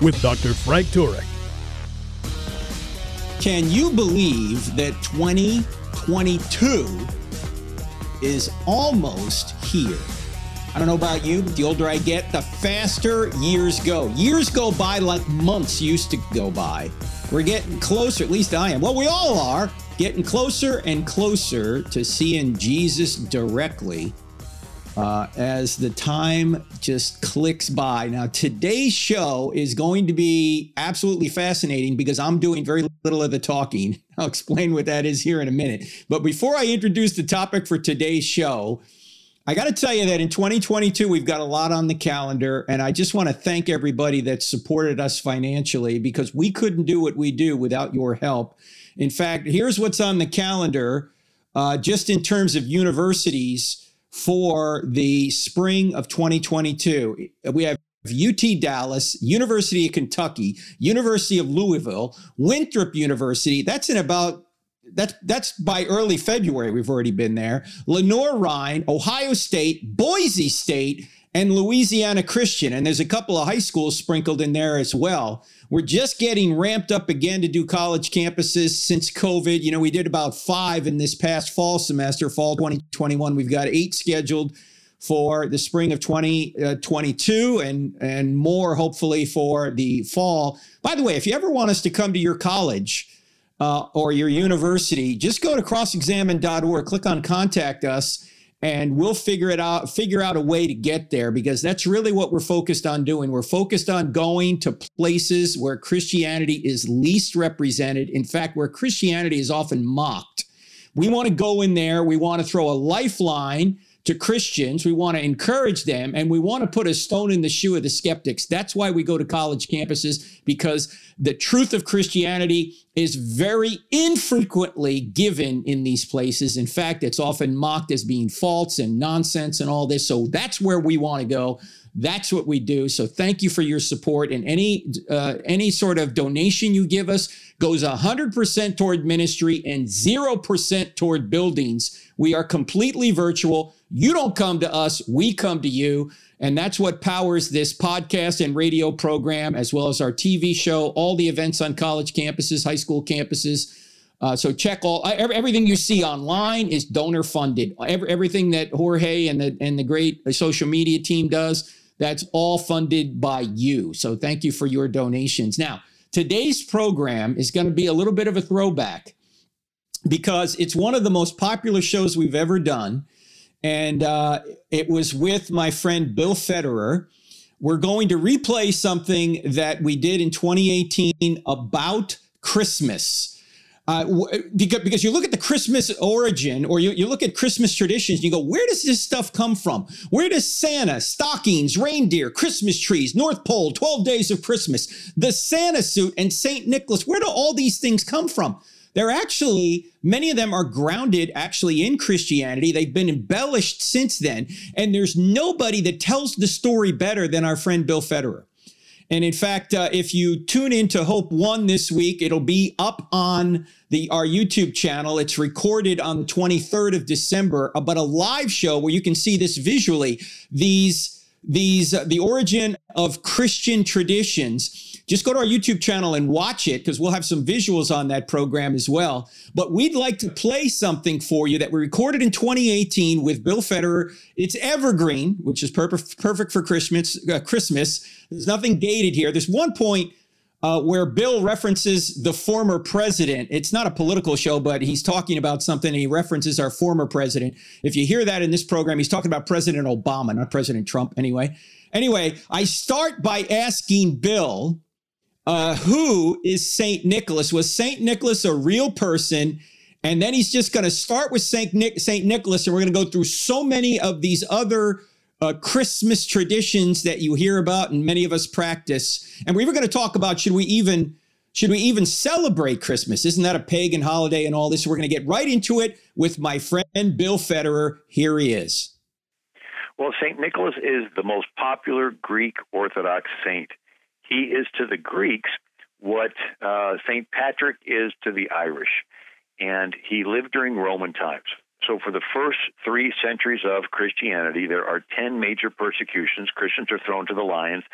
with Dr. Frank Turek. Can you believe that 2022 is almost here? I don't know about you, but the older I get, the faster years go. Years go by like months used to go by. We're getting closer, at least I am. Well, we all are getting closer and closer to seeing Jesus directly uh, as the time just clicks by. Now, today's show is going to be absolutely fascinating because I'm doing very little of the talking. I'll explain what that is here in a minute. But before I introduce the topic for today's show, I got to tell you that in 2022, we've got a lot on the calendar. And I just want to thank everybody that supported us financially because we couldn't do what we do without your help. In fact, here's what's on the calendar uh, just in terms of universities for the spring of 2022. We have UT Dallas, University of Kentucky, University of Louisville, Winthrop University. That's in about that's that's by early February. We've already been there. Lenoir-Rhyne, Ohio State, Boise State, and Louisiana Christian. And there's a couple of high schools sprinkled in there as well. We're just getting ramped up again to do college campuses since COVID. You know, we did about five in this past fall semester, fall 2021. We've got eight scheduled for the spring of 2022 uh, and and more hopefully for the fall. By the way, if you ever want us to come to your college, uh, or your university, just go to crossexamine.org, click on contact us, and we'll figure it out, figure out a way to get there because that's really what we're focused on doing. We're focused on going to places where Christianity is least represented. In fact, where Christianity is often mocked. We want to go in there, we want to throw a lifeline to Christians. We want to encourage them and we want to put a stone in the shoe of the skeptics. That's why we go to college campuses because the truth of Christianity is very infrequently given in these places. In fact, it's often mocked as being false and nonsense and all this. So that's where we want to go. That's what we do. So thank you for your support and any uh, any sort of donation you give us goes 100% toward ministry and 0% toward buildings. We are completely virtual. You don't come to us, we come to you. And that's what powers this podcast and radio program, as well as our TV show, all the events on college campuses, high school campuses. Uh, so check all everything you see online is donor funded. Every, everything that Jorge and the and the great social media team does, that's all funded by you. So thank you for your donations. Now today's program is going to be a little bit of a throwback because it's one of the most popular shows we've ever done and uh, it was with my friend Bill Federer. We're going to replay something that we did in 2018 about Christmas. Uh, because, because you look at the Christmas origin or you, you look at Christmas traditions, you go, where does this stuff come from? Where does Santa, stockings, reindeer, Christmas trees, North Pole, 12 days of Christmas, the Santa suit, and St. Nicholas, where do all these things come from? They're actually, many of them are grounded actually in Christianity. They've been embellished since then. And there's nobody that tells the story better than our friend Bill Federer. And in fact, uh, if you tune into Hope One this week, it'll be up on the our YouTube channel. It's recorded on the 23rd of December, uh, but a live show where you can see this visually. These these uh, the origin of Christian traditions just go to our YouTube channel and watch it because we'll have some visuals on that program as well. But we'd like to play something for you that we recorded in 2018 with Bill Federer. It's evergreen, which is perfect, perfect for Christmas. Uh, Christmas. There's nothing dated here. There's one point uh, where Bill references the former president. It's not a political show, but he's talking about something. And he references our former president. If you hear that in this program, he's talking about President Obama, not President Trump, anyway. Anyway, I start by asking Bill uh, who is Saint Nicholas? Was Saint Nicholas a real person? And then he's just going to start with Saint Nick, Saint Nicholas, and we're going to go through so many of these other uh, Christmas traditions that you hear about and many of us practice. And we were going to talk about should we even should we even celebrate Christmas? Isn't that a pagan holiday and all this? We're going to get right into it with my friend Bill Federer. Here he is. Well, St. Nicholas is the most popular Greek Orthodox saint. He is to the Greeks what uh, St. Patrick is to the Irish, and he lived during Roman times. So, for the first three centuries of Christianity, there are 10 major persecutions. Christians are thrown to the lions.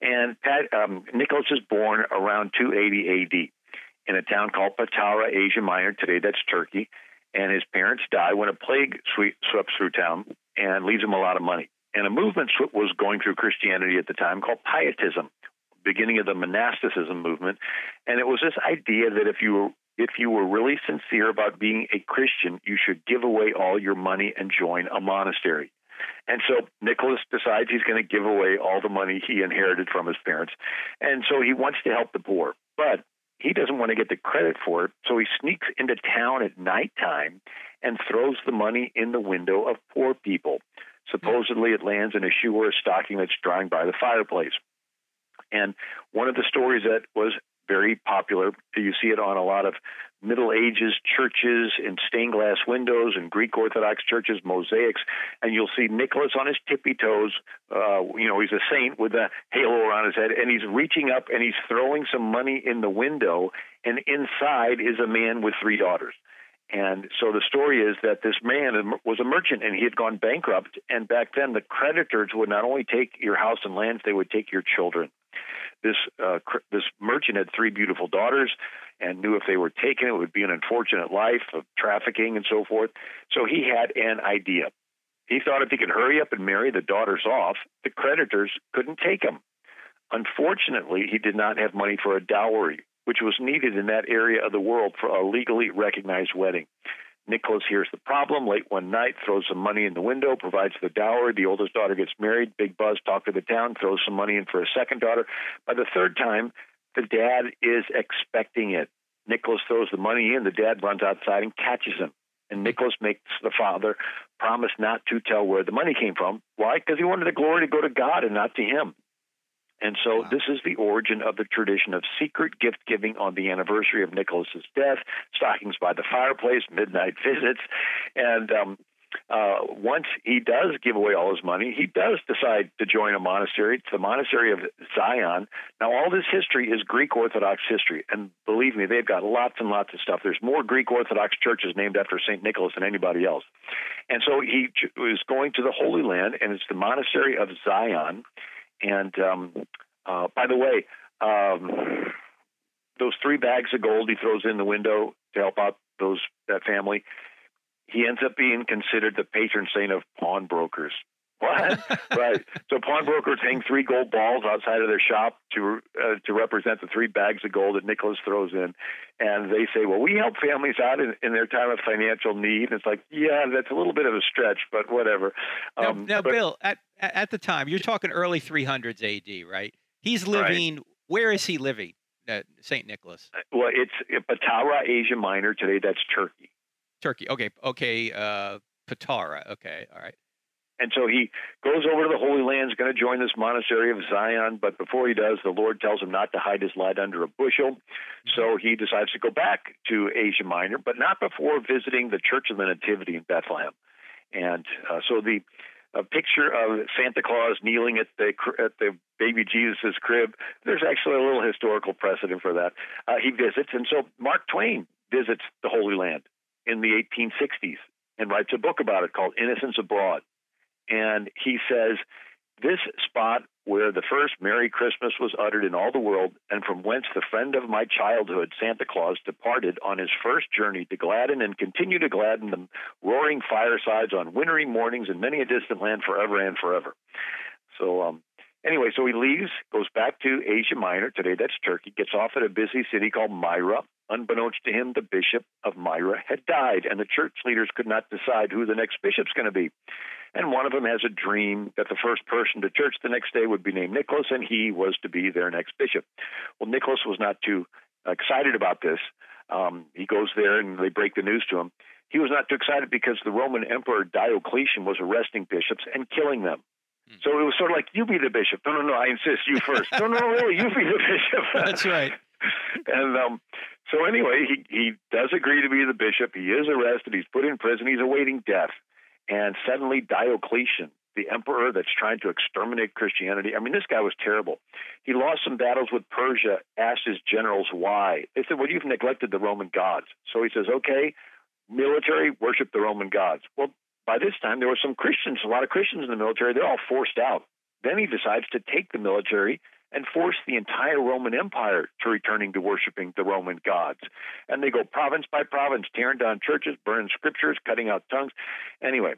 And Pat, um, Nicholas is born around 280 AD in a town called Patara, Asia Minor. Today, that's Turkey. And his parents die when a plague sweeps through town and leaves him a lot of money. And a movement was going through Christianity at the time called Pietism, beginning of the monasticism movement. And it was this idea that if you were if you were really sincere about being a Christian, you should give away all your money and join a monastery. And so Nicholas decides he's going to give away all the money he inherited from his parents. And so he wants to help the poor. But he doesn't want to get the credit for it. So he sneaks into town at nighttime and throws the money in the window of poor people. Supposedly it lands in a shoe or a stocking that's drying by the fireplace. And one of the stories that was very popular. You see it on a lot of Middle Ages churches in stained glass windows and Greek Orthodox churches, mosaics, and you'll see Nicholas on his tippy toes. Uh, you know, he's a saint with a halo around his head, and he's reaching up and he's throwing some money in the window, and inside is a man with three daughters. And so the story is that this man was a merchant and he had gone bankrupt. And back then, the creditors would not only take your house and lands, they would take your children. This uh, this merchant had three beautiful daughters, and knew if they were taken, it would be an unfortunate life of trafficking and so forth. So he had an idea. He thought if he could hurry up and marry the daughters off, the creditors couldn't take him. Unfortunately, he did not have money for a dowry, which was needed in that area of the world for a legally recognized wedding. Nicholas hears the problem late one night, throws some money in the window, provides the dowry. The oldest daughter gets married. Big buzz, talk to the town, throws some money in for a second daughter. By the third time, the dad is expecting it. Nicholas throws the money in. The dad runs outside and catches him. And Nicholas makes the father promise not to tell where the money came from. Why? Because he wanted the glory to go to God and not to him. And so wow. this is the origin of the tradition of secret gift giving on the anniversary of Nicholas's death, stockings by the fireplace, midnight visits, and um, uh, once he does give away all his money, he does decide to join a monastery. It's the monastery of Zion. Now, all this history is Greek Orthodox history, and believe me, they've got lots and lots of stuff. There's more Greek Orthodox churches named after Saint Nicholas than anybody else. And so he was going to the Holy Land, and it's the monastery of Zion. And um, uh, by the way, um, those three bags of gold he throws in the window to help out those that family, he ends up being considered the patron saint of pawnbrokers. What? right. So pawnbrokers hang three gold balls outside of their shop to uh, to represent the three bags of gold that Nicholas throws in, and they say, "Well, we help families out in, in their time of financial need." And it's like, yeah, that's a little bit of a stretch, but whatever. Um, now, now but, Bill, at at the time, you're talking early 300s AD, right? He's living. Right. Where is he living? Uh, Saint Nicholas. Uh, well, it's Patara, Asia Minor. Today, that's Turkey. Turkey. Okay. Okay. Uh, Patara. Okay. All right. And so he goes over to the Holy Land, is going to join this monastery of Zion. But before he does, the Lord tells him not to hide his light under a bushel. Mm-hmm. So he decides to go back to Asia Minor, but not before visiting the Church of the Nativity in Bethlehem. And uh, so the a picture of Santa Claus kneeling at the at the baby Jesus' crib. There's actually a little historical precedent for that. Uh, he visits, and so Mark Twain visits the Holy Land in the 1860s and writes a book about it called Innocents Abroad. And he says, This spot where the first Merry Christmas was uttered in all the world, and from whence the friend of my childhood, Santa Claus, departed on his first journey to gladden and continue to gladden the roaring firesides on wintry mornings in many a distant land forever and forever. So, um, anyway, so he leaves, goes back to Asia Minor. Today that's Turkey, gets off at a busy city called Myra. Unbeknownst to him, the bishop of Myra had died, and the church leaders could not decide who the next bishop's going to be. And one of them has a dream that the first person to church the next day would be named Nicholas, and he was to be their next bishop. Well, Nicholas was not too excited about this. Um, he goes there and they break the news to him. He was not too excited because the Roman Emperor Diocletian was arresting bishops and killing them. So it was sort of like, you be the bishop. No, no, no, I insist, you first. no, no, no, really, you be the bishop. That's right. and um, so anyway, he, he does agree to be the bishop. He is arrested. He's put in prison. He's awaiting death. And suddenly Diocletian, the emperor that's trying to exterminate Christianity. I mean, this guy was terrible. He lost some battles with Persia, asked his generals why. They said, Well, you've neglected the Roman gods. So he says, Okay, military, worship the Roman gods. Well, by this time, there were some Christians, a lot of Christians in the military. They're all forced out. Then he decides to take the military and force the entire Roman Empire to returning to worshiping the Roman gods. And they go province by province, tearing down churches, burning scriptures, cutting out tongues. Anyway,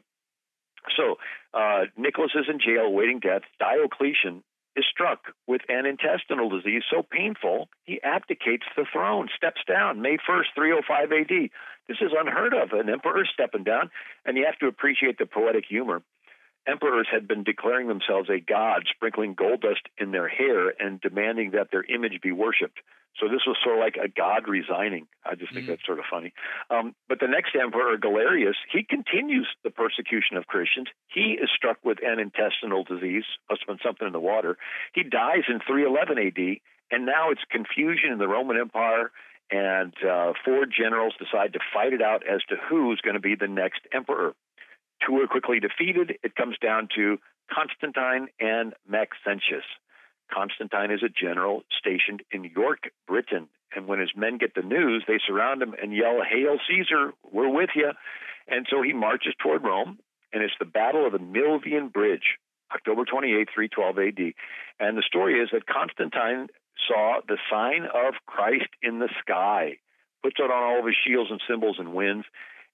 so uh, Nicholas is in jail awaiting death. Diocletian is struck with an intestinal disease so painful he abdicates the throne, steps down May 1st, 305 AD. This is unheard of, an emperor stepping down, and you have to appreciate the poetic humor. Emperors had been declaring themselves a god, sprinkling gold dust in their hair and demanding that their image be worshipped. So this was sort of like a god resigning. I just think mm. that's sort of funny. Um, but the next emperor, Galerius, he continues the persecution of Christians. He is struck with an intestinal disease, must have been something in the water. He dies in 311 AD, and now it's confusion in the Roman Empire. And uh, four generals decide to fight it out as to who's going to be the next emperor. Two are quickly defeated. It comes down to Constantine and Maxentius. Constantine is a general stationed in York, Britain. And when his men get the news, they surround him and yell, Hail Caesar, we're with you. And so he marches toward Rome, and it's the Battle of the Milvian Bridge, October 28, 312 AD. And the story is that Constantine saw the sign of Christ in the sky, puts it on all of his shields and symbols and wins.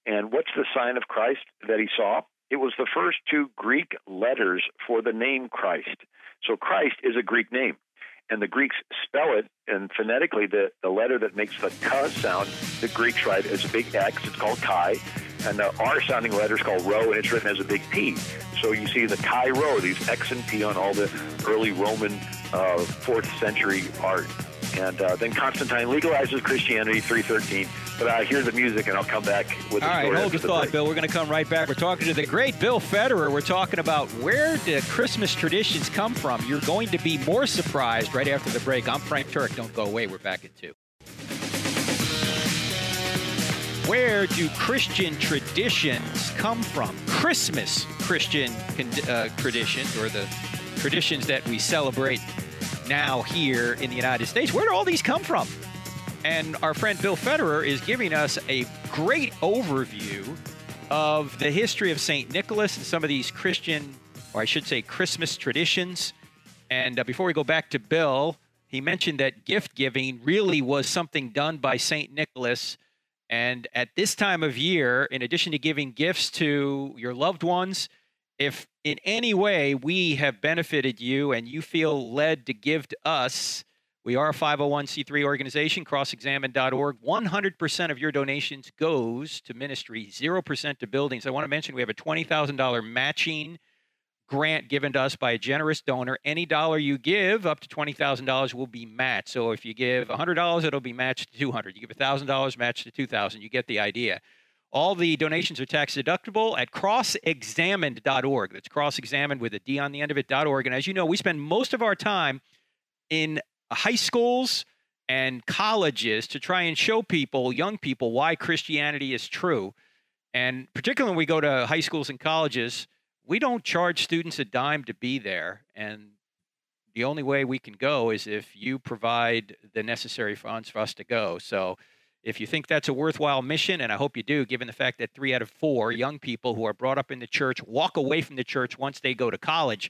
And what's the sign of Christ that he saw? It was the first two Greek letters for the name Christ. So Christ is a Greek name. And the Greeks spell it, and phonetically, the, the letter that makes the k sound, the Greeks write as a big X, it's called chi, and the R sounding letter is called rho, and it's written as a big P. So you see the chi rho, these X and P on all the early Roman uh, fourth century art. And uh, then Constantine legalizes Christianity, 313. But I uh, hear the music, and I'll come back with. All right, hold your thought, break. Bill. We're going to come right back. We're talking to the great Bill Federer. We're talking about where the Christmas traditions come from. You're going to be more surprised right after the break. I'm Frank Turek. Don't go away. We're back at two. Where do Christian traditions come from? Christmas Christian uh, traditions, or the traditions that we celebrate now here in the United States. Where do all these come from? And our friend Bill Federer is giving us a great overview of the history of St. Nicholas and some of these Christian, or I should say, Christmas traditions. And uh, before we go back to Bill, he mentioned that gift giving really was something done by St. Nicholas. And at this time of year, in addition to giving gifts to your loved ones, if in any way we have benefited you and you feel led to give to us, we are a 501c3 organization, crossexamined.org. 100% of your donations goes to ministry, 0% to buildings. I want to mention we have a $20,000 matching grant given to us by a generous donor. Any dollar you give up to $20,000 will be matched. So if you give $100, it'll be matched to $200. You give $1,000, matched to 2,000. You get the idea. All the donations are tax deductible at crossexamined.org. That's crossexamined with a D on the end of it.org. And as you know, we spend most of our time in high schools and colleges to try and show people, young people, why Christianity is true. And particularly when we go to high schools and colleges, we don't charge students a dime to be there. And the only way we can go is if you provide the necessary funds for us to go. So if you think that's a worthwhile mission, and I hope you do, given the fact that three out of four young people who are brought up in the church walk away from the church once they go to college,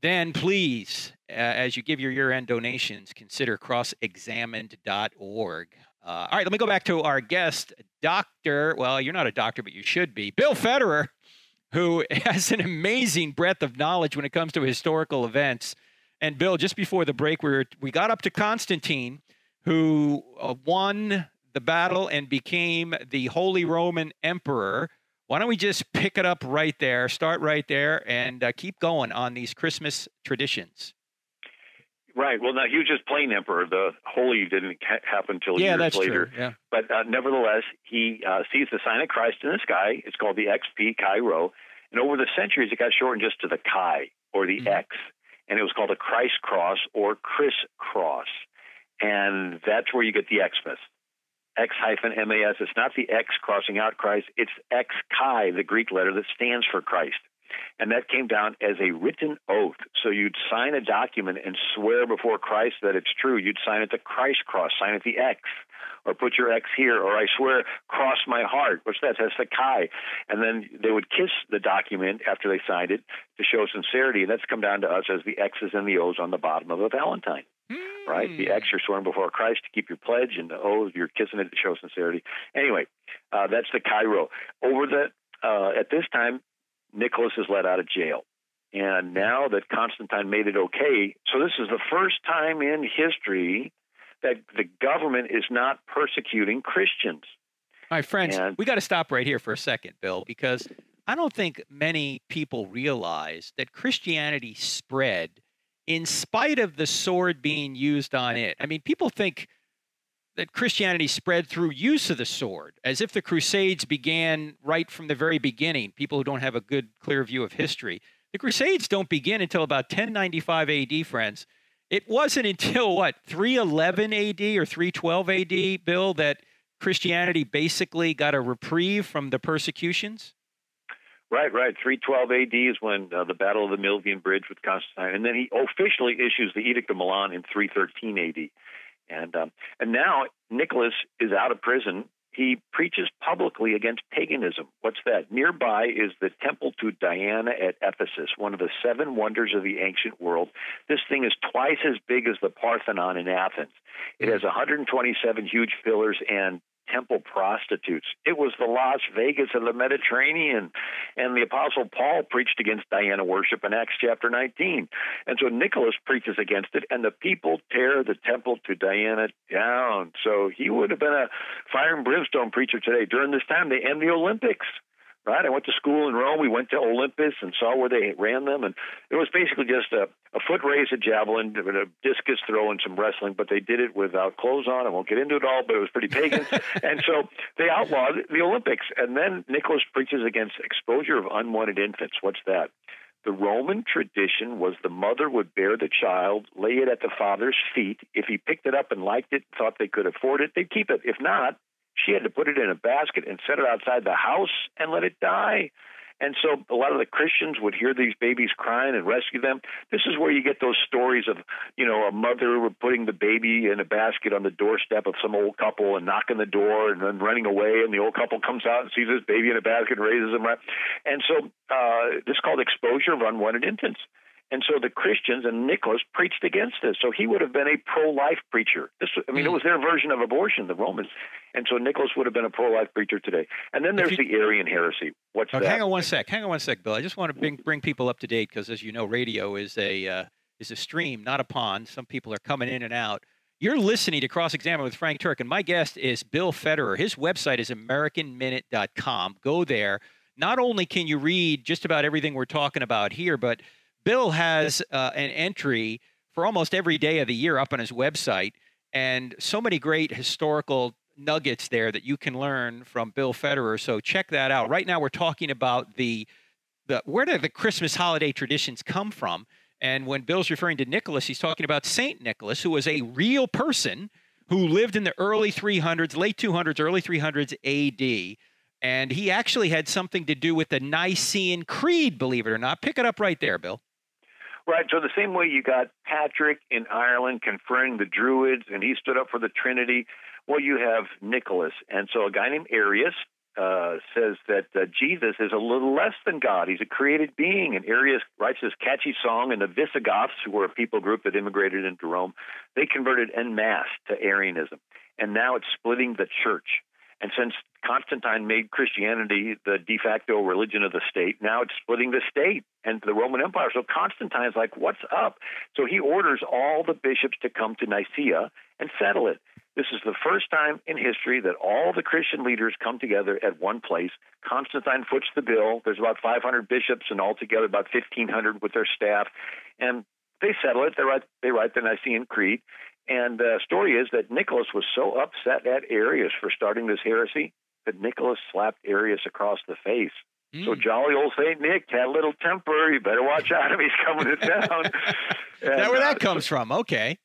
then please, uh, as you give your year end donations, consider crossexamined.org. Uh, all right, let me go back to our guest, Dr. Well, you're not a doctor, but you should be, Bill Federer, who has an amazing breadth of knowledge when it comes to historical events. And Bill, just before the break, we, were, we got up to Constantine, who uh, won the battle and became the Holy Roman Emperor. Why don't we just pick it up right there, start right there, and uh, keep going on these Christmas traditions? Right. Well, now he was just plain emperor. The holy didn't ha- happen until yeah, years that's later. True. Yeah. But uh, nevertheless, he uh, sees the sign of Christ in the sky. It's called the XP Chi Rho. And over the centuries, it got shortened just to the Chi or the mm-hmm. X, and it was called a Christ cross or Chris cross. And that's where you get the Xmas. X hyphen MAS. It's not the X crossing out Christ, it's X chi, the Greek letter that stands for Christ. And that came down as a written oath. So you'd sign a document and swear before Christ that it's true. You'd sign it the Christ cross, sign it the X, or put your X here, or I swear, cross my heart. What's that? That's the Chi. And then they would kiss the document after they signed it to show sincerity. And that's come down to us as the X's and the O's on the bottom of a Valentine. Mm. Right? The X you're swearing before Christ to keep your pledge, and the O you're kissing it to show sincerity. Anyway, uh, that's the Chi-Rho. Over the uh, at this time, Nicholas is let out of jail. And now that Constantine made it okay, so this is the first time in history that the government is not persecuting Christians. My friends, and, we got to stop right here for a second, Bill, because I don't think many people realize that Christianity spread in spite of the sword being used on it. I mean, people think that Christianity spread through use of the sword, as if the Crusades began right from the very beginning. People who don't have a good, clear view of history. The Crusades don't begin until about 1095 AD, friends. It wasn't until what, 311 AD or 312 AD, Bill, that Christianity basically got a reprieve from the persecutions? Right, right. 312 AD is when uh, the Battle of the Milvian Bridge with Constantine, and then he officially issues the Edict of Milan in 313 AD. And um, and now Nicholas is out of prison. He preaches publicly against paganism. What's that? Nearby is the temple to Diana at Ephesus, one of the seven wonders of the ancient world. This thing is twice as big as the Parthenon in Athens. It has 127 huge pillars and temple prostitutes. It was the Las Vegas of the Mediterranean. And the Apostle Paul preached against Diana worship in Acts chapter 19. And so Nicholas preaches against it, and the people tear the temple to Diana down. So he would have been a fire and brimstone preacher today. During this time, they end the Olympics right? I went to school in Rome. We went to Olympus and saw where they ran them, and it was basically just a, a foot race, a javelin, a discus throw, and some wrestling. But they did it without clothes on. I won't get into it all, but it was pretty pagan. and so they outlawed the Olympics. And then Nicholas preaches against exposure of unwanted infants. What's that? The Roman tradition was the mother would bear the child, lay it at the father's feet. If he picked it up and liked it, thought they could afford it, they'd keep it. If not, she had to put it in a basket and set it outside the house and let it die. And so a lot of the Christians would hear these babies crying and rescue them. This is where you get those stories of, you know, a mother putting the baby in a basket on the doorstep of some old couple and knocking the door and then running away. And the old couple comes out and sees this baby in a basket and raises him. Right? And so uh, this is called exposure of unwanted infants. And so the Christians and Nicholas preached against this. So he would have been a pro-life preacher. This, I mean, mm. it was their version of abortion, the Romans. And so Nicholas would have been a pro-life preacher today. And then there's you, the Arian heresy. What's okay, that? Hang on one sec. Hang on one sec, Bill. I just want to bring, bring people up to date because, as you know, radio is a uh, is a stream, not a pond. Some people are coming in and out. You're listening to Cross Examine with Frank Turek, and my guest is Bill Federer. His website is AmericanMinute.com. Go there. Not only can you read just about everything we're talking about here, but Bill has uh, an entry for almost every day of the year up on his website, and so many great historical nuggets there that you can learn from Bill Federer. So check that out. Right now, we're talking about the the where do the Christmas holiday traditions come from? And when Bill's referring to Nicholas, he's talking about Saint Nicholas, who was a real person who lived in the early 300s, late 200s, early 300s AD. And he actually had something to do with the Nicene Creed, believe it or not. Pick it up right there, Bill. Right. So the same way you got Patrick in Ireland confronting the Druids, and he stood up for the Trinity. Well, you have Nicholas, and so a guy named Arius uh, says that uh, Jesus is a little less than God. He's a created being. And Arius writes this catchy song, and the Visigoths, who were a people group that immigrated into Rome, they converted en masse to Arianism. And now it's splitting the church. And since Constantine made Christianity the de facto religion of the state, now it's splitting the state and the Roman Empire. So Constantine's like, what's up? So he orders all the bishops to come to Nicaea and settle it. This is the first time in history that all the Christian leaders come together at one place. Constantine foots the bill. There's about 500 bishops and altogether about 1,500 with their staff. And they settle it. They write, they write the Nicene Creed. And the story is that Nicholas was so upset at Arius for starting this heresy that Nicholas slapped Arius across the face. So Mm. jolly old Saint Nick had a little temper. You better watch out if he's coming to town. Is that where And, uh, that comes from? Okay.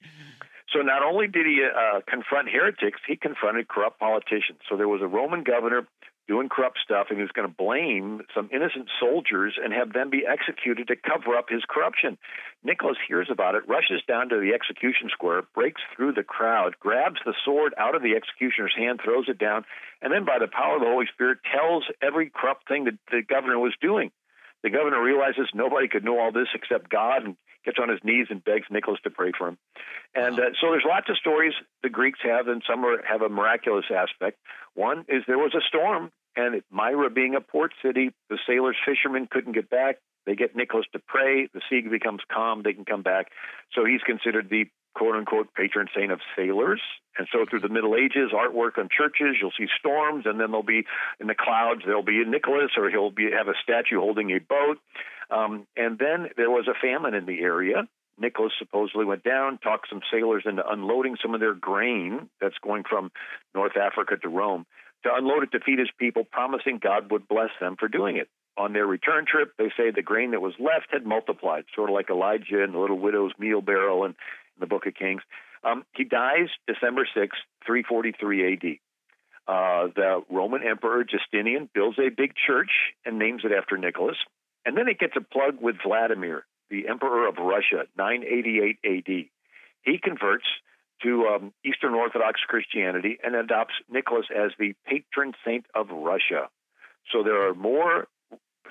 so not only did he uh, confront heretics, he confronted corrupt politicians. So there was a Roman governor doing corrupt stuff, and he was going to blame some innocent soldiers and have them be executed to cover up his corruption. Nicholas hears about it, rushes down to the execution square, breaks through the crowd, grabs the sword out of the executioner's hand, throws it down, and then by the power of the Holy Spirit tells every corrupt thing that the governor was doing. The governor realizes nobody could know all this except God and gets on his knees and begs Nicholas to pray for him. And uh, so there's lots of stories the Greeks have, and some are, have a miraculous aspect. One is there was a storm, and Myra being a port city, the sailors, fishermen couldn't get back. They get Nicholas to pray. The sea becomes calm. They can come back. So he's considered the quote unquote patron saint of sailors. And so through the Middle Ages, artwork on churches, you'll see storms, and then there'll be in the clouds, there'll be a Nicholas, or he'll be have a statue holding a boat. Um, and then there was a famine in the area. Nicholas supposedly went down, talked some sailors into unloading some of their grain that's going from North Africa to Rome to unload it to feed his people, promising God would bless them for doing it. On their return trip, they say the grain that was left had multiplied, sort of like Elijah and the little widow's meal barrel in, in the Book of Kings. Um, he dies December 6, 343 AD. Uh, the Roman Emperor Justinian builds a big church and names it after Nicholas. And then it gets a plug with Vladimir, the Emperor of Russia, 988 AD. He converts to um, Eastern Orthodox Christianity and adopts Nicholas as the patron saint of Russia. So there are more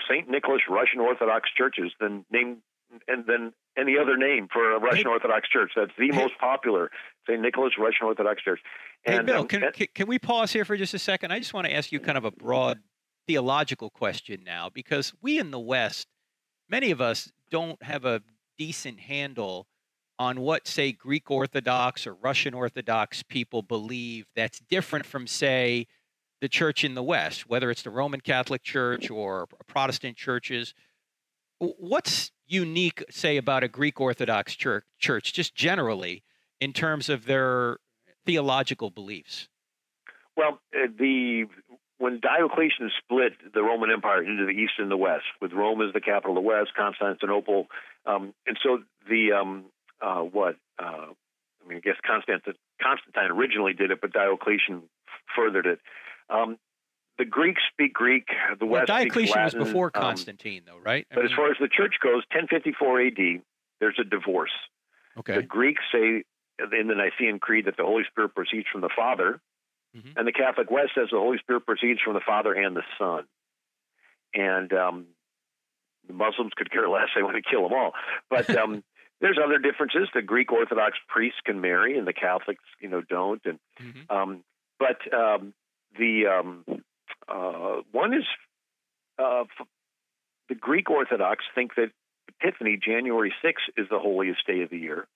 Saint Nicholas Russian Orthodox churches than name and than any other name for a Russian Hey- Orthodox church. That's the Hey- most popular Saint Nicholas Russian Orthodox church. Hey, Bill, um, can, and- can we pause here for just a second? I just want to ask you kind of a broad theological question now, because we in the West, many of us don't have a decent handle on what, say, Greek Orthodox or Russian Orthodox people believe that's different from, say, the church in the West, whether it's the Roman Catholic Church or Protestant churches. What's unique, say, about a Greek Orthodox church, church just generally, in terms of their theological beliefs? Well, uh, the when Diocletian split the Roman Empire into the east and the west, with Rome as the capital of the west, Constantinople, um, and so the um, uh, what uh, I mean, I guess Constantine, Constantine originally did it, but Diocletian furthered it. Um, the Greeks speak Greek. The Well, West Diocletian was Latin, before um, Constantine, though, right? I but as far as the church goes, 1054 AD, there's a divorce. okay, The Greeks say in the Nicene Creed that the Holy Spirit proceeds from the Father, Mhm. and the Catholic West says the Holy Spirit proceeds from the Father and the Son. And um, the Muslims could care less; they want to kill them all. But um, there's other differences. The Greek Orthodox priests can marry, and the Catholics, you know, don't. And Mhm. um, but um, the um, uh, one is uh, f- the Greek Orthodox think that Epiphany, January 6th, is the holiest day of the year.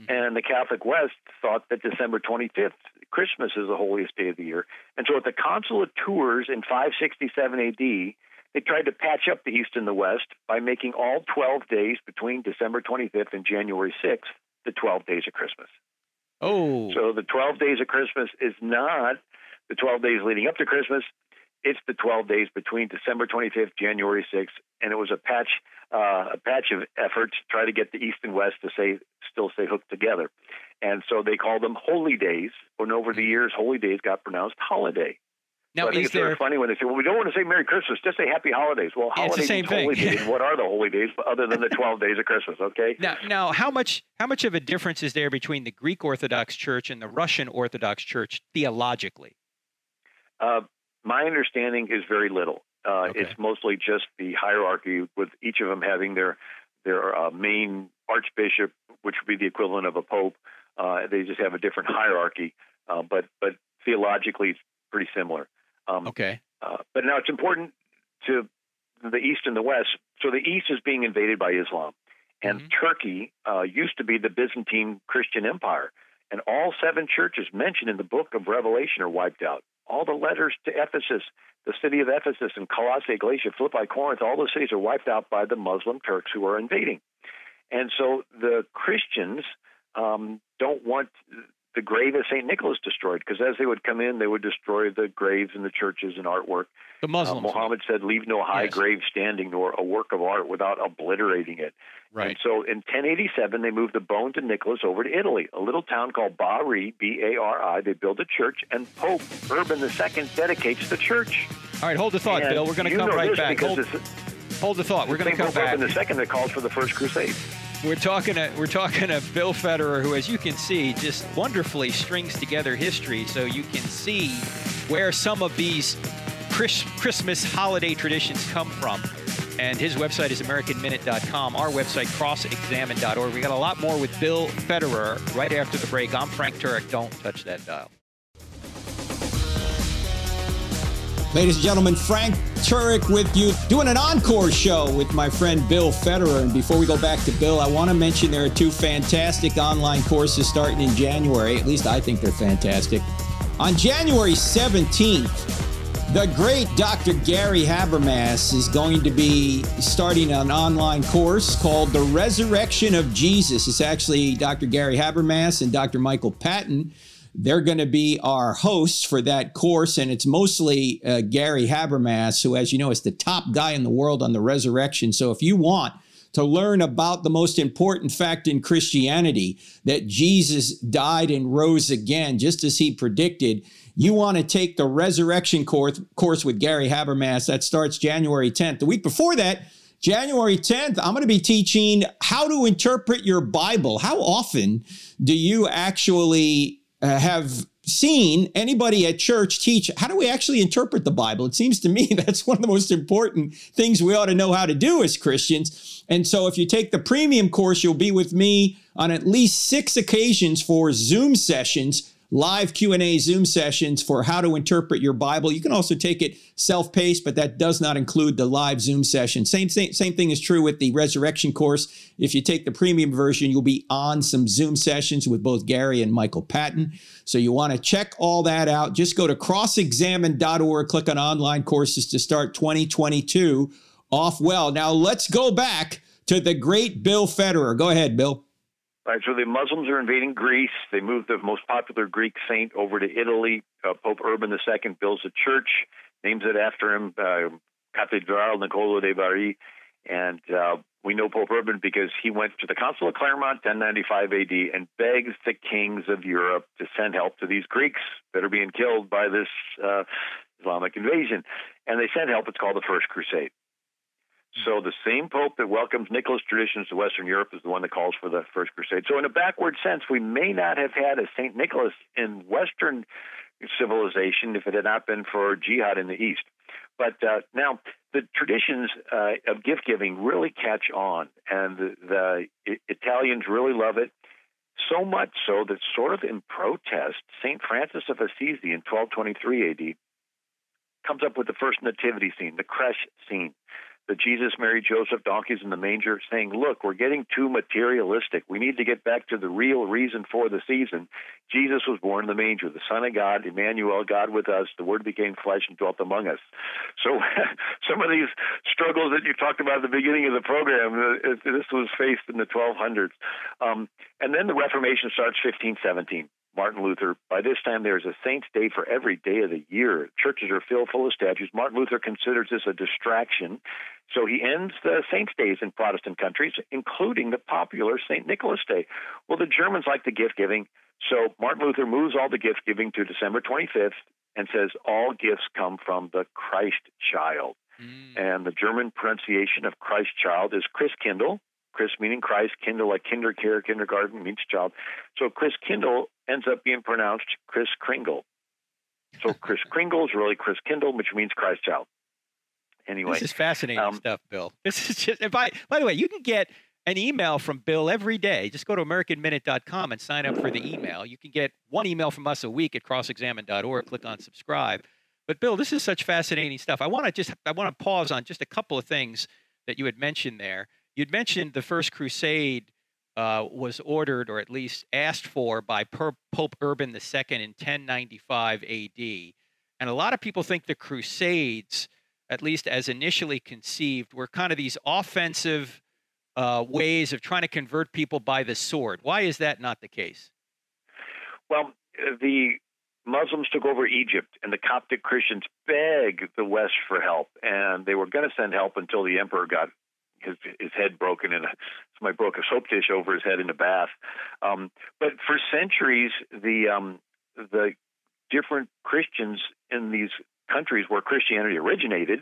Mhm. And the Catholic West thought that December 25th, Christmas, is the holiest day of the year. And so at the of Tours in 567 AD, they tried to patch up the East and the West by making all 12 days between December 25th and January 6th the 12 days of Christmas. oh, So the 12 days of Christmas is not the 12 days leading up to Christmas. It's the 12 days between December 25th, January 6th, and it was a patch, uh, a patch of effort to try to get the East and West to say still stay hooked together, and so they called them holy days. And over the years, holy days got pronounced holiday. Now so I think is it's there? funny when they say, "Well, we don't want to say Merry Christmas, just say Happy Holidays." Well, Yeah, it's the holidays same holy thing. days. What are the holy days other than the 12 days of Christmas? Okay. Now, now, how much how much of a difference is there between the Greek Orthodox Church and the Russian Orthodox Church theologically? Uh, my understanding is very little. Uh, Okay. It's mostly just the hierarchy, with each of them having their their uh, main archbishop, which would be the equivalent of a pope. Uh, they just have a different hierarchy, uh, but but theologically, it's pretty similar. Um, Okay, uh, but now it's important to the East and the West. So the East is being invaded by Islam, and Mhm. Turkey uh, used to be the Byzantine Christian Empire, and all seven churches mentioned in the Book of Revelation are wiped out. All the letters to Ephesus, the city of Ephesus, and Colossae, Galatia, Philippi, Corinth, all those cities are wiped out by the Muslim Turks who are invading. And so the Christians um, don't want the grave of St. Nicholas destroyed because as they would come in, they would destroy the graves in the churches and artwork. The Muslims. Uh, Muhammad said, Leave no high Yes. grave standing nor a work of art without obliterating it. right. And so in 1087, they moved the bones of Nicholas over to Italy, a little town called Bari, B A R I. They build a church, and Pope Urban II dedicates the church. All right, hold the thought, And Bill. We're going to come know right this back. Because Hold, it's hold the thought. We're going to come Pope back. Urban II that calls for the First Crusade. We're talking to we're talking to Bill Federer, who, as you can see, just wonderfully strings together history, so you can see where some of these Chris, Christmas holiday traditions come from. And his website is AmericanMinute.com. Our website, CrossExamine.org. We got a lot more with Bill Federer right after the break. I'm Frank Turek. Don't touch that dial. Ladies and gentlemen, Frank Turek with you, doing an encore show with my friend Bill Federer. And before we go back to Bill, I want to mention there are two fantastic online courses starting in January. At least I think they're fantastic. On January 17th, the great Dr. Gary Habermas is going to be starting an online course called The Resurrection of Jesus. It's actually Dr. Gary Habermas and Dr. Michael Patton. They're going to be our hosts for that course, and it's mostly uh, Gary Habermas, who, as you know, is the top guy in the world on the resurrection. So if you want to learn about the most important fact in Christianity, that Jesus died and rose again, just as he predicted, you want to take the resurrection course, course with Gary Habermas. That starts January 10th. The week before that, January 10th, I'm going to be teaching how to interpret your Bible. How often do you actually uh, have seen anybody at church teach how do we actually interpret the Bible? It seems to me that's one of the most important things we ought to know how to do as Christians. And so if you take the premium course, you'll be with me on at least six occasions for Zoom sessions live Q&A Zoom sessions for how to interpret your Bible. You can also take it self-paced, but that does not include the live Zoom session. Same thing, same thing is true with the resurrection course. If you take the premium version, you'll be on some Zoom sessions with both Gary and Michael Patton. So you want to check all that out. Just go to crossexamine.org, click on online courses to start 2022 off well. Now let's go back to the great Bill Federer. Go ahead, Bill. Right, so the Muslims are invading Greece. They move the most popular Greek saint over to Italy. Uh, Pope Urban II builds a church, names it after him, uh, Cathedral Nicolo de Bari. And uh, we know Pope Urban because he went to the Council of Claremont, 1095 AD, and begs the kings of Europe to send help to these Greeks that are being killed by this uh, Islamic invasion. And they send help. It's called the First Crusade. So the same pope that welcomes Nicholas traditions to Western Europe is the one that calls for the First Crusade. So in a backward sense, we may not have had a Saint Nicholas in Western civilization if it had not been for jihad in the East. But uh, now the traditions uh, of gift giving really catch on, and the, the Italians really love it. So much so that, sort of in protest, Saint Francis of Assisi in 1223 AD comes up with the first nativity scene, the creche scene the Jesus, Mary, Joseph, donkeys in the manger, saying, Look, we're getting too materialistic. We need to get back to the real reason for the season. Jesus was born in the manger, the Son of God, Emmanuel, God with us. The Word became flesh and dwelt among us. So, some of these struggles that you talked about at the beginning of the program, uh, this was faced in the 1200s. Um, and then the Reformation starts 1517. Martin Luther. By this time, there's a saint's day for every day of the year. Churches are filled full of statues. Martin Luther considers this a distraction, so he ends the saints' days in Protestant countries, including the popular St. Nicholas Day. Well, the Germans like the gift giving, so Martin Luther moves all the gift giving to December 25th and says all gifts come from the Christ child. Mm. And the German pronunciation of Christ child is Christkindl. Chris meaning Christ, Kindle like kinder care, kindergarten means child. So Chris Kindle ends up being pronounced Chris Kringle. So Chris Kringle is really Chris Kindle, which means Christ child. Anyway, This is fascinating um, stuff, Bill. This is just. And by by the way, you can get an email from Bill every day. Just go to AmericanMinute.com and sign up for the email. You can get one email from us a week at CrossExamine.org. Click on subscribe. But Bill, this is such fascinating stuff. I want to just I want to pause on just a couple of things that you had mentioned there. You'd mentioned the First Crusade uh, was ordered, or at least asked for, by per- Pope Urban II in 1095 AD. And a lot of people think the Crusades, at least as initially conceived, were kind of these offensive uh, ways of trying to convert people by the sword. Why is that not the case? Well, the Muslims took over Egypt, and the Coptic Christians begged the West for help, and they were going to send help until the emperor got his his head broken and somebody broke a soap dish over his head in the bath. Um, but for centuries, the um, the different Christians in these countries where Christianity originated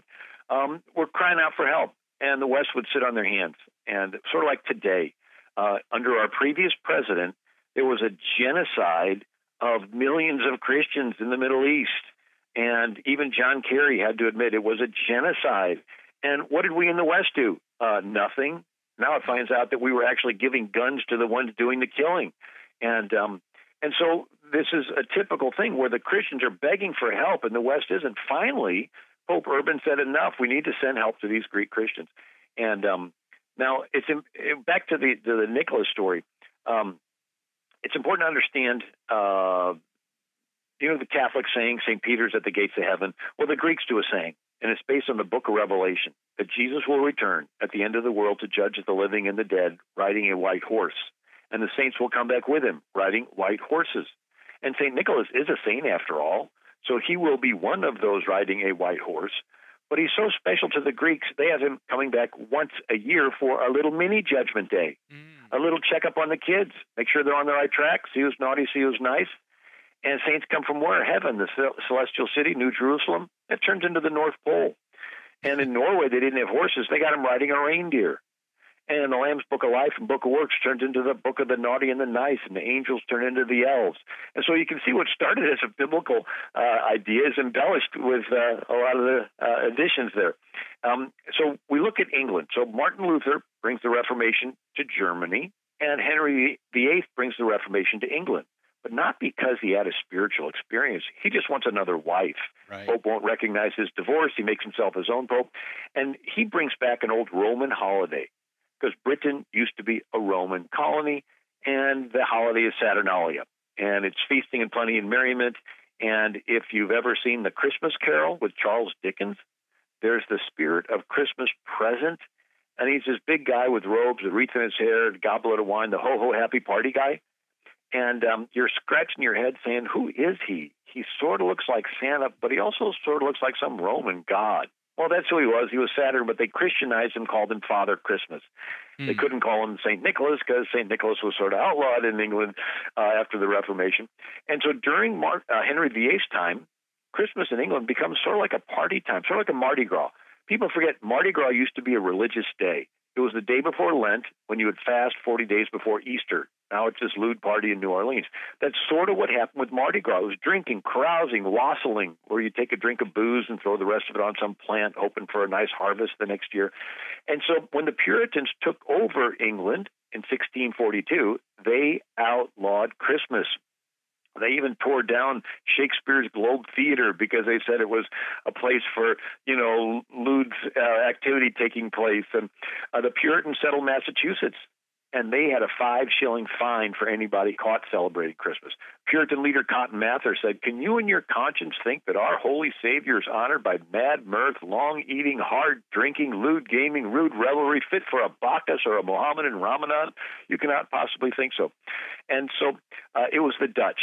um, were crying out for help, and the West would sit on their hands. And sort of like today, uh, under our previous president, there was a genocide of millions of Christians in the Middle East. And even John Kerry had to admit it was a genocide. And what did we in the West do? Uh, nothing. Now it finds out that we were actually giving guns to the ones doing the killing. And um, and so this is a typical thing where the Christians are begging for help and the West isn't. Finally, Pope Urban said, "Enough. We need to send help to these Greek Christians." And um, now it's in, back to the to the Nicholas story. Um, it's important to understand. Uh, you know the Catholic saying, "St. Peter's at the gates of heaven." Well, the Greeks do a saying, and it's based on the Book of Revelation that Jesus will return at the end of the world to judge the living and the dead, riding a white horse, and the saints will come back with him, riding white horses. And St. Nicholas is a saint after all, so he will be one of those riding a white horse. But he's so special to the Greeks, they have him coming back once a year for a little mini judgment day, mm. a little checkup on the kids, make sure they're on the right track, see who's naughty, see who's nice. And saints come from where? Heaven, the celestial city, New Jerusalem. It turns into the North Pole. And in Norway, they didn't have horses. They got them riding a reindeer. And in the Lamb's Book of Life and Book of Works turns into the Book of the Naughty and the Nice, and the angels turn into the elves. And so you can see what started as a biblical uh, idea is embellished with uh, a lot of the uh, additions there. Um, so we look at England. So Martin Luther brings the Reformation to Germany, and Henry VIII brings the Reformation to England but not because he had a spiritual experience. He just wants another wife. Right. Pope won't recognize his divorce. He makes himself his own pope. And he brings back an old Roman holiday because Britain used to be a Roman colony, and the holiday is Saturnalia. And it's feasting and plenty and merriment. And if you've ever seen The Christmas Carol with Charles Dickens, there's the spirit of Christmas present. And he's this big guy with robes, a wreath in his hair, a goblet of wine, the ho ho happy party guy and um, you're scratching your head saying, "Who is he?" He sort of looks like Santa, but he also sort of looks like some Roman god. Well, that's who he was. He was Saturn, but they Christianized him, called him Father Christmas. Mm. They hmm. couldn't call him Saint Nicholas because Saint Nicholas was sort of outlawed in England uh, after the Reformation. And so during Mar- uh, Henry VIII's time, Christmas in England becomes sort of like a party time, sort of like a Mardi Gras. People forget Mardi Gras used to be a religious day. It was the day before Lent when you would fast 40 days before Easter. Now it's this lewd party in New Orleans. That's sort of what happened with Mardi Gras. It was drinking, carousing, wassailing, where you take a drink of booze and throw the rest of it on some plant, hoping for a nice harvest the next year. And so when the Puritans took over England in 1642, they outlawed Christmas. They even tore down Shakespeare's Globe Theater because they said it was a place for, you know, lewd uh, activity taking place. And uh, the Puritans settled Massachusetts and they had a five shilling fine for anybody caught celebrating Christmas. Puritan leader Cotton Mather said, Can you in your conscience think that our holy Savior is honored by mad mirth, long eating, hard drinking, lewd gaming, rude revelry, fit for a Bacchus or a Mohammedan Ramadan? You cannot possibly think so. And so uh, it was the Dutch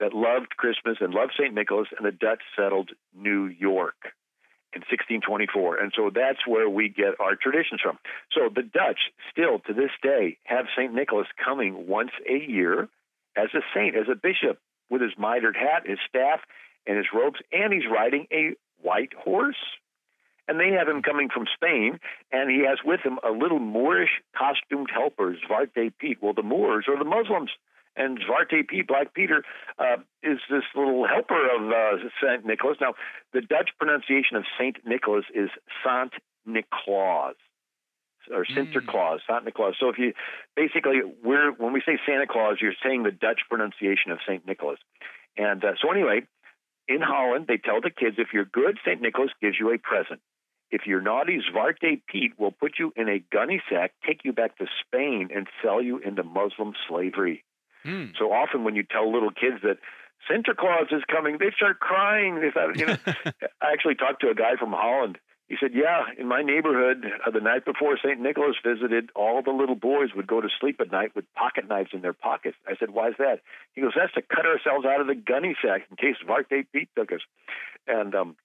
that loved Christmas and loved St. Nicholas, and the Dutch settled New York in 1624. And so that's where we get our traditions from. So the Dutch still to this day have St. Nicholas coming once a year as a saint, as a bishop, with his mitred hat, his staff, and his robes, and he's riding a white horse. And they have him coming from Spain, and he has with him a little Moorish costumed helper, Zwarte Piet. Well, the Moors or the Muslims and Zwarte Piet, Black Peter, uh, is this little helper of uh, Saint Nicholas. Now, the Dutch pronunciation of Saint Nicholas is Sant Niklaas or Sinterklaas, mm. Saint Nicholas. So if you basically we're when we say Santa Claus, you're saying the Dutch pronunciation of Saint Nicholas. And uh, so anyway, in Holland, they tell the kids if you're good, Saint Nicholas gives you a present. If you're naughty, Zwarte Piet will put you in a gunny sack, take you back to Spain, and sell you into Muslim slavery. Mm. So often when you tell little kids that Santa Claus is coming, they start crying. They thought, you know, I actually talked to a guy from Holland, He said, Yeah, in my neighborhood, uh, the night before St. Nicholas visited, all the little boys would go to sleep at night with pocket knives in their pockets. I said, Why is that? He goes, That's to cut ourselves out of the gunny sack in case Vark Pete took us. And um,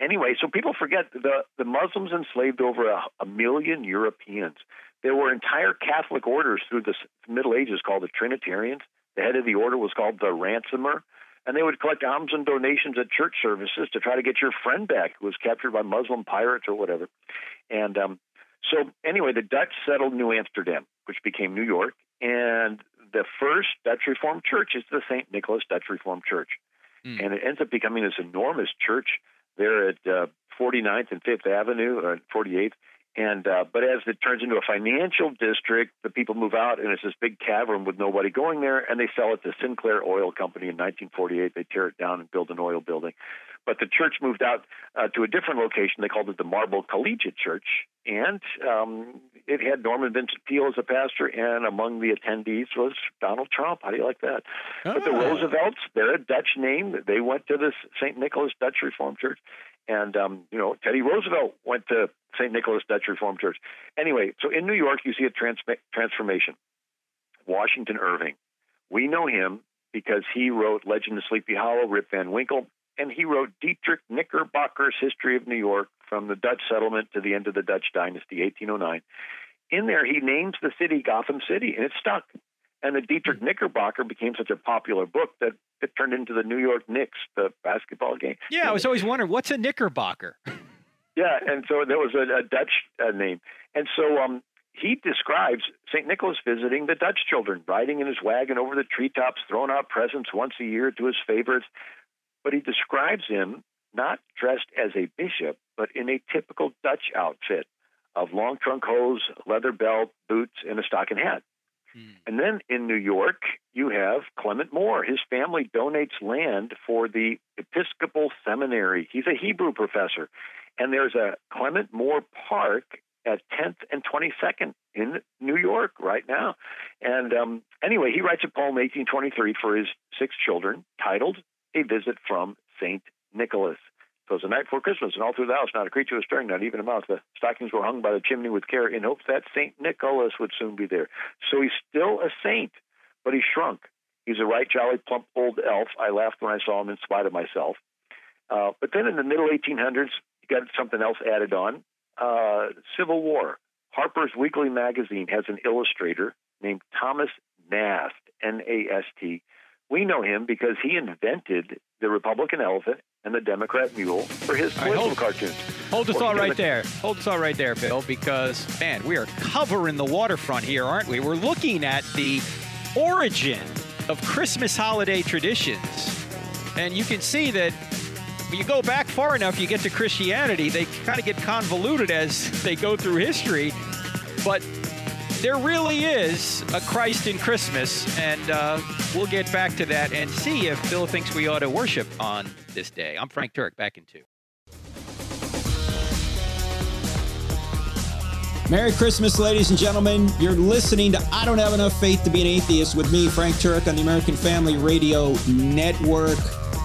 anyway, so people forget the, the Muslims enslaved over a, a million Europeans. There were entire Catholic orders through the Middle Ages called the Trinitarians. The head of the order was called the ransomer and they would collect alms and donations at church services to try to get your friend back who was captured by Muslim pirates or whatever. And um, so, anyway, the Dutch settled New Amsterdam, which became New York, and the first Dutch Reformed church is the St. Nicholas Dutch Reformed Church. Mm. And it ends up becoming this enormous church there at uh, 49th and 5th Avenue, or 48th. And uh, but as it turns into a financial district, the people move out, and it's this big cavern with nobody going there, and they sell it to Sinclair Oil Company in 1948. They tear it down and build an oil building. But the church moved out uh, to a different location. They called it the Marble Collegiate Church, and um, it had Norman Vincent Peale as a pastor, and among the attendees was Donald Trump. How do you like that? But the ah. Roosevelts, they're a Dutch name. They went to this St. Nicholas Dutch Reformed Church, and um, you know Teddy Roosevelt went to St. Nicholas Dutch Reformed Church. Anyway, so in New York, you see a trans- transformation. Washington Irving, we know him because he wrote Legend of Sleepy Hollow, Rip Van Winkle, and he wrote Diedrich Knickerbocker's History of New York from the Dutch settlement to the end of the Dutch dynasty, 1809. In there, he names the city Gotham City, and it stuck. And the Diedrich Knickerbocker became such a popular book that it turned into the New York Knicks, the basketball game. Yeah, I was always wondering what's a Knickerbocker. Yeah, and so there was a, a Dutch uh, name, and so um, he describes St. Nicholas visiting the Dutch children, riding in his wagon over the treetops, throwing out presents once a year to his favorites. But he describes him not dressed as a bishop, but in a typical Dutch outfit of long trunk hose, leather belt, boots, and a stocking hat. Hmm. And then in New York, you have Clement Moore. His family donates land for the Episcopal Seminary. He's a Hebrew professor. And there's a Clement Moore Park at 10th and 22nd in New York right now. And um, anyway, he writes a poem 1823 for his six children titled A Visit from St. Nicholas. It was the night before Christmas, and all through the house, not a creature was stirring, not even a mouse. The stockings were hung by the chimney with care in hopes that St. Nicholas would soon be there. So he's still a saint, but he shrunk. He's a right jolly, plump old elf. I laughed when I saw him in spite of myself. Uh, but then in the middle 1800s, you got something else added on. Uh, Civil War. Harper's Weekly magazine has an illustrator named Thomas Nast, N A S T. We know him because he invented the Republican elephant and the Democrat mule for his political hold, cartoons. Hold us all right there. Hold us all right there, Bill, because, man, we are covering the waterfront here, aren't we? We're looking at the origin of Christmas holiday traditions. And you can see that when you go back far enough, you get to Christianity, they kind of get convoluted as they go through history. But there really is a Christ in Christmas, and uh, we'll get back to that and see if Bill thinks we ought to worship on this day. I'm Frank Turek, back in two. Merry Christmas, ladies and gentlemen. You're listening to I Don't Have Enough Faith to Be an Atheist with me, Frank Turek, on the American Family Radio Network.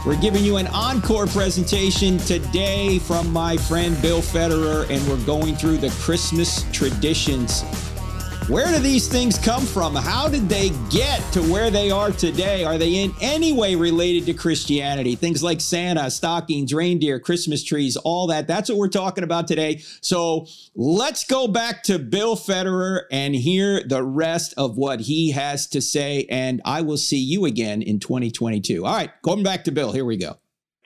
We're giving you an encore presentation today from my friend Bill Federer, and we're going through the Christmas traditions where do these things come from? How did they get to where they are today? Are they in any way related to Christianity? Things like Santa, stockings, reindeer, Christmas trees, all that. That's what we're talking about today. So let's go back to Bill Federer and hear the rest of what he has to say. And I will see you again in 2022. All right, going back to Bill. Here we go.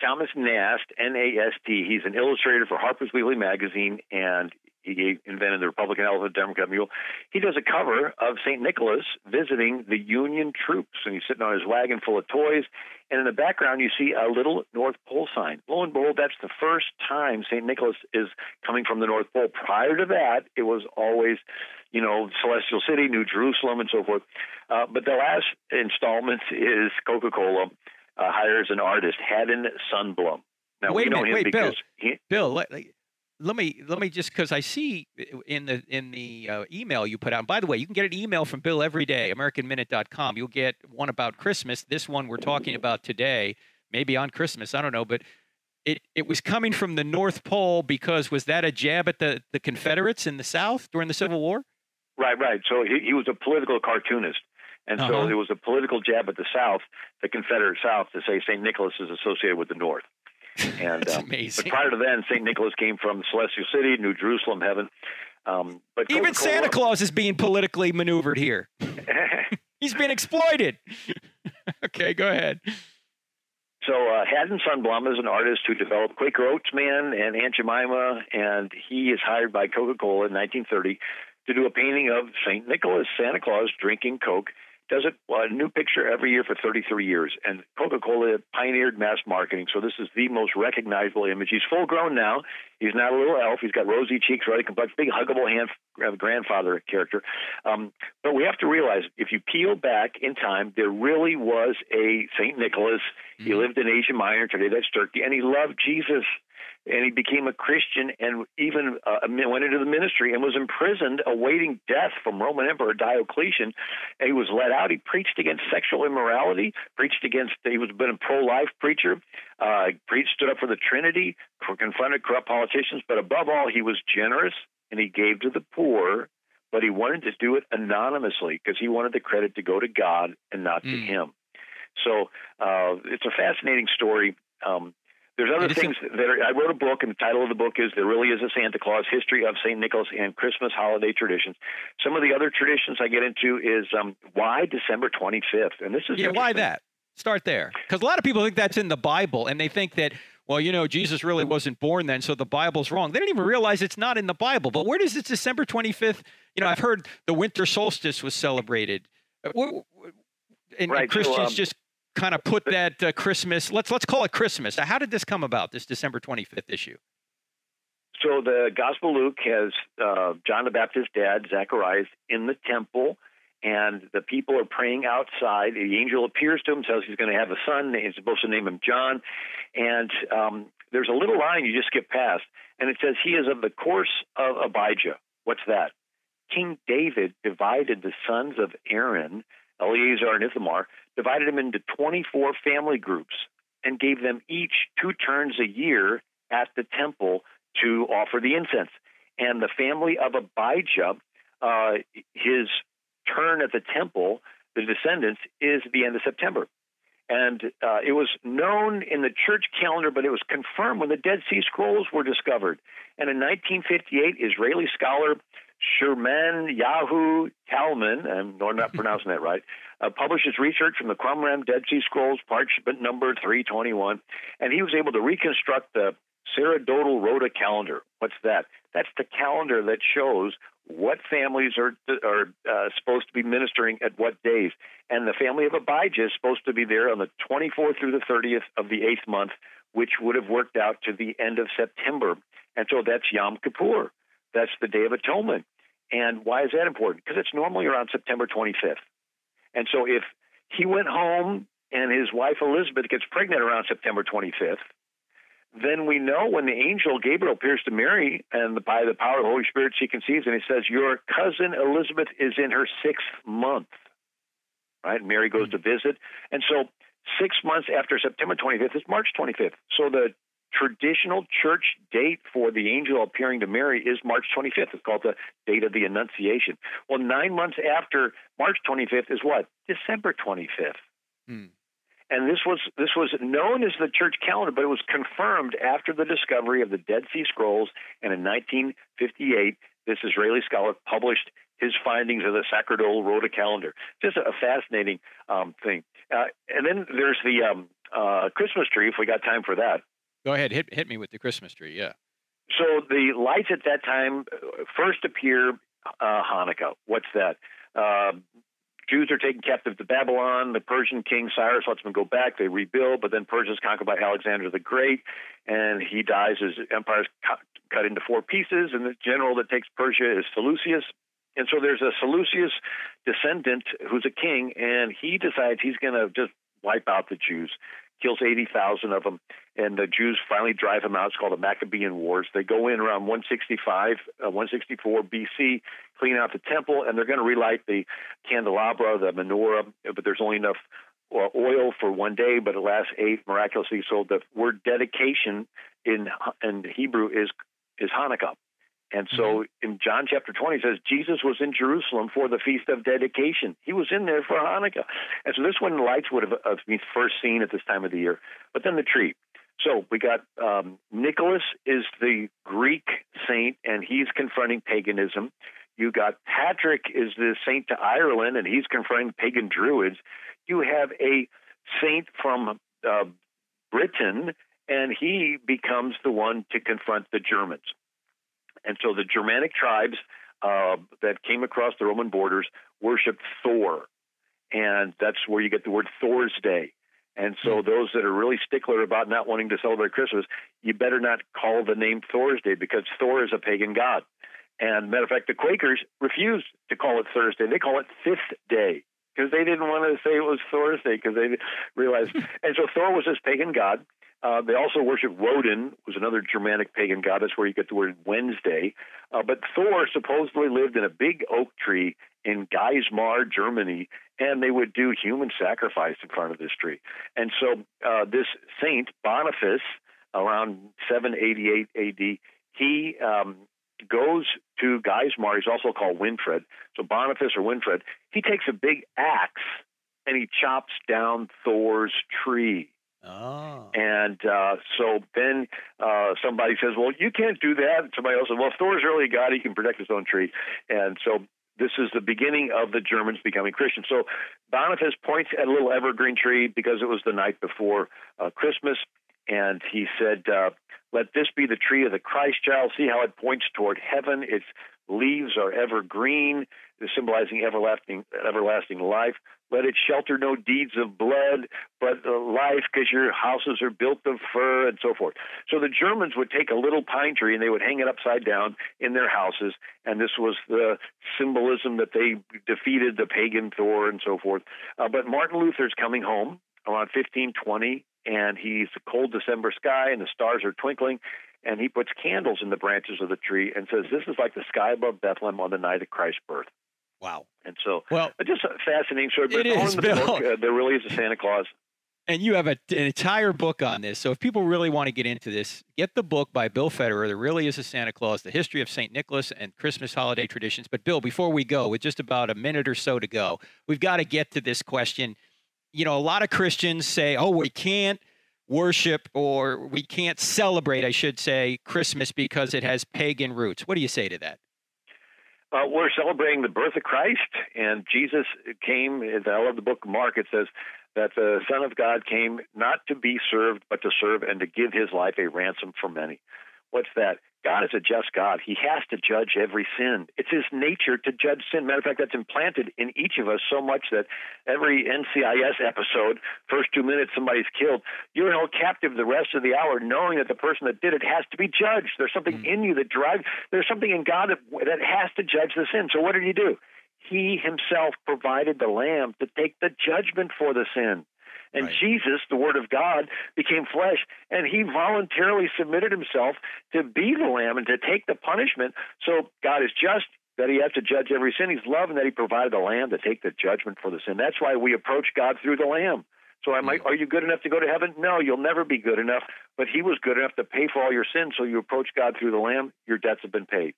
Thomas Nast, N A S T. He's an illustrator for Harper's Weekly magazine, and he invented the Republican elephant, Democrat mule. He does a cover of St. Nicholas visiting the Union troops, and he's sitting on his wagon full of toys. And in the background, you see a little North Pole sign. Lo and behold, that's the first time St. Nicholas is coming from the North Pole. Prior to that, it was always, you know, Celestial City, New Jerusalem, and so forth. Uh, but the last installment is Coca Cola uh, hires an artist, Haddon Sundblom. Now, wait we know minute, him wait, because Bill. he, Bill, let, let me let me just because I see in the in the uh, email you put out. by the way, you can get an email from Bill every day, AmericanMinute.com. You'll get one about Christmas. This one we're talking about today, maybe on Christmas. I don't know, but it, it was coming from the North Pole because was that a jab at the, the Confederates in the South during the Civil War? Right, right. So he, he was a political cartoonist. And so Uh-huh. it was a political jab at the South, the Confederate South, to say St. Nicholas is associated with the North. And That's um, amazing. But prior to then, St. Nicholas came from Celestial City, New Jerusalem, heaven. Um, but Even Coca-Cola- Santa Claus is being politically maneuvered here. He's been exploited. okay, go ahead. So uh, Haddon Sundblom is an artist who developed Quaker Oats Man and Aunt Jemima, and he is hired by Coca-Cola in 1930 to do a painting of St. Nicholas, Santa Claus drinking Coke. Does it a new picture every year for 33 years, and Coca-Cola pioneered mass marketing. So this is the most recognizable image. He's full grown now. He's not a little elf. He's got rosy cheeks, ruddy complexion, big huggable hand, grandfather character. Um, but we have to realize if you peel back in time, there really was a St. Nicholas. He lived in Asia Minor, today that's Turkey, and he loved Jesus. And he became a Christian and even uh, went into the ministry and was imprisoned awaiting death from Roman Emperor Diocletian. And he was let out. He preached against sexual immorality, preached against, he was been a pro life preacher, uh, preached, stood up for the Trinity, confronted corrupt politicians, but above all, he was generous and he gave to the poor but he wanted to do it anonymously because he wanted the credit to go to God and not to Mm. him. So uh, it's a fascinating story. Um, there's other It is a- things that are, I wrote a book, and the title of the book is "There Really Is a Santa Claus: History of Saint Nicholas and Christmas Holiday Traditions." Some of the other traditions I get into is um, why December 25th, and this is Yeah, why that? Start there. Because a lot of people think that's in the Bible and they think that, well, you know, Jesus really wasn't born then, so the Bible's wrong. They don't even realize it's not in the Bible. But where does it December 25th? You know, I've heard the winter solstice was celebrated. Uh, And, and Right, so, Christians um, just kind of put that uh, Christmas, let's let's call it Christmas. How did this come about, this December 25th issue? So the Gospel Luke has uh, John the Baptist's dad, Zacharias, in the temple, and the people are praying outside. The angel appears to him, says he's going to have a son. He's supposed to name him John. And um, there's a little line you just skip past, and it says, He is of the course of Abijah. What's that? King David divided the sons of Aaron, Eleazar and Ithamar, divided them into 24 family groups and gave them each two turns a year at the temple to offer the incense. And the family of Abijah, uh, his turn at the temple, the descendants, is the end of September. And uh, it was known in the church calendar, but it was confirmed when the Dead Sea Scrolls were discovered. And in 1958, Israeli scholar Sherman Yahu Talman, I'm not pronouncing that right, uh, published his research from the Qumran Dead Sea Scrolls, parchment number 321, and he was able to reconstruct the Sacerdotal Rota calendar. What's that? That's the calendar that shows what families are are uh, supposed to be ministering at what days. And the family of Abijah is supposed to be there on the 24th through the 30th of the eighth month, which would have worked out to the end of September. And so that's Yom Kippur. That's the Day of Atonement. And why is that important? Because it's normally around September 25th. And so if he went home and his wife Elizabeth gets pregnant around September 25th, then we know when the angel Gabriel appears to Mary, and by the power of the Holy Spirit, she conceives, and he says, Your cousin Elizabeth is in her sixth month. Right? Mary goes to visit. And so six months after September 25th is March 25th. So the traditional church date for the angel appearing to Mary is March 25th. It's called the date of the Annunciation. Well, nine months after March 25th is what? December 25th. Hmm. And this was this was known as the church calendar, but it was confirmed after the discovery of the Dead Sea Scrolls. And in 1958, this Israeli scholar published his findings of the Sacerdotal Rota calendar. Just a fascinating um, thing. Uh, and then there's the um, uh, Christmas tree. If we got time for that. Go ahead, hit hit me with the Christmas tree. Yeah. So the lights at that time uh, first appear uh, Hanukkah. What's that? Uh, Jews are taken captive to Babylon. The Persian king Cyrus lets them go back. They rebuild, but then Persia is conquered by Alexander the Great, and he dies. His empire is cut, cut into four pieces, and the general that takes Persia is Seleucus. And so there's a Seleucus descendant who's a king, and he decides he's going to just wipe out the Jews kills 80,000 of them, and the Jews finally drive him out. It's called the Maccabean Wars. They go in around 165, uh, 164 BC, clean out the temple, and they're going to relight the candelabra, the menorah, but there's only enough oil for one day, but it lasts eight miraculously. So the word dedication in in Hebrew is is Hanukkah. And so mm-hmm. in John chapter 20 it says Jesus was in Jerusalem for the feast of dedication. He was in there for Hanukkah. And so this one lights would have been first seen at this time of the year. But then the tree. So we got um, Nicholas is the Greek saint, and he's confronting paganism. You got Patrick is the saint to Ireland, and he's confronting pagan druids. You have a saint from uh, Britain, and he becomes the one to confront the Germans. And so the Germanic tribes uh, that came across the Roman borders worshipped Thor, and that's where you get the word Thor's Day. And so hmm. those that are really stickler about not wanting to celebrate Christmas, you better not call the name Thor's Day because Thor is a pagan god. And matter of fact, the Quakers refused to call it Thursday. They call it Fifth Day because they didn't want to say it was Thor's Day because they realized. and so Thor was this pagan god. Uh, they also worship Woden, was another Germanic pagan goddess where you get the word Wednesday. Uh, but Thor supposedly lived in a big oak tree in Geismar, Germany, and they would do human sacrifice in front of this tree. And so uh, this saint Boniface, around 788 AD, he um, goes to Geismar. He's also called Winfred. So Boniface or Winfred, he takes a big axe and he chops down Thor's tree. Oh. And uh, so then uh, somebody says, "Well, you can't do that." And somebody else says, "Well, if Thor's really a god, he can protect his own tree." And so this is the beginning of the Germans becoming Christian. So Boniface points at a little evergreen tree because it was the night before uh, Christmas, and he said, uh, "Let this be the tree of the Christ child. See how it points toward heaven. Its leaves are evergreen, symbolizing everlasting everlasting life. Let it shelter no deeds of blood, but life, because your houses are built of fir and so forth. So the Germans would take a little pine tree and they would hang it upside down in their houses, and this was the symbolism that they defeated the pagan Thor and so forth. Uh, but Martin Luther's coming home around 1520, and he's a cold December sky and the stars are twinkling, and he puts candles in the branches of the tree and says, This is like the sky above Bethlehem on the night of Christ's birth. Wow. And so, well, just a fascinating story. But it is, the Bill. Book, uh, there really is a Santa Claus. And you have a, an entire book on this. So if people really want to get into this, get the book by Bill Federer. There really is a Santa Claus, the history of St. Nicholas and Christmas holiday traditions. But Bill, before we go, with just about a minute or so to go, we've got to get to this question. You know, a lot of Christians say, oh, we can't worship or we can't celebrate, I should say, Christmas because it has pagan roots. What do you say to that? Uh, we're celebrating the birth of Christ, and Jesus came. I love the book of Mark. It says that the Son of God came not to be served, but to serve and to give his life a ransom for many. What's that? God is a just God. He has to judge every sin. It's his nature to judge sin. Matter of fact, that's implanted in each of us so much that every NCIS episode, first two minutes, somebody's killed. You're held captive the rest of the hour, knowing that the person that did it has to be judged. There's something mm. in you that drives. There's something in God that, that has to judge the sin. So what did he do? He himself provided the lamb to take the judgment for the sin. And right. Jesus, the Word of God, became flesh, and he voluntarily submitted himself to be the Lamb and to take the punishment. So God is just that he has to judge every sin. He's love, and that he provided the Lamb to take the judgment for the sin. That's why we approach God through the Lamb. So I might, are you good enough to go to heaven? No, you'll never be good enough. But he was good enough to pay for all your sins. So you approach God through the Lamb, your debts have been paid.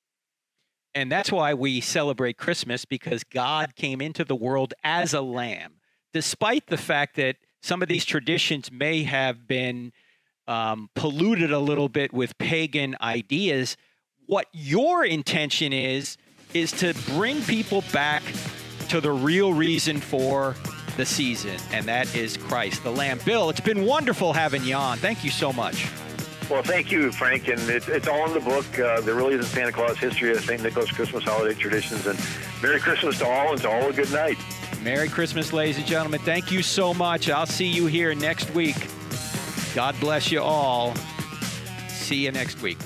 And that's why we celebrate Christmas because God came into the world as a lamb, despite the fact that some of these traditions may have been um, polluted a little bit with pagan ideas. What your intention is, is to bring people back to the real reason for the season, and that is Christ, the Lamb. Bill, it's been wonderful having you on. Thank you so much. Well, thank you, Frank. And it's, it's all in the book. Uh, there really is a Santa Claus history of St. Nicholas Christmas holiday traditions. And Merry Christmas to all and to all a good night. Merry Christmas, ladies and gentlemen. Thank you so much. I'll see you here next week. God bless you all. See you next week.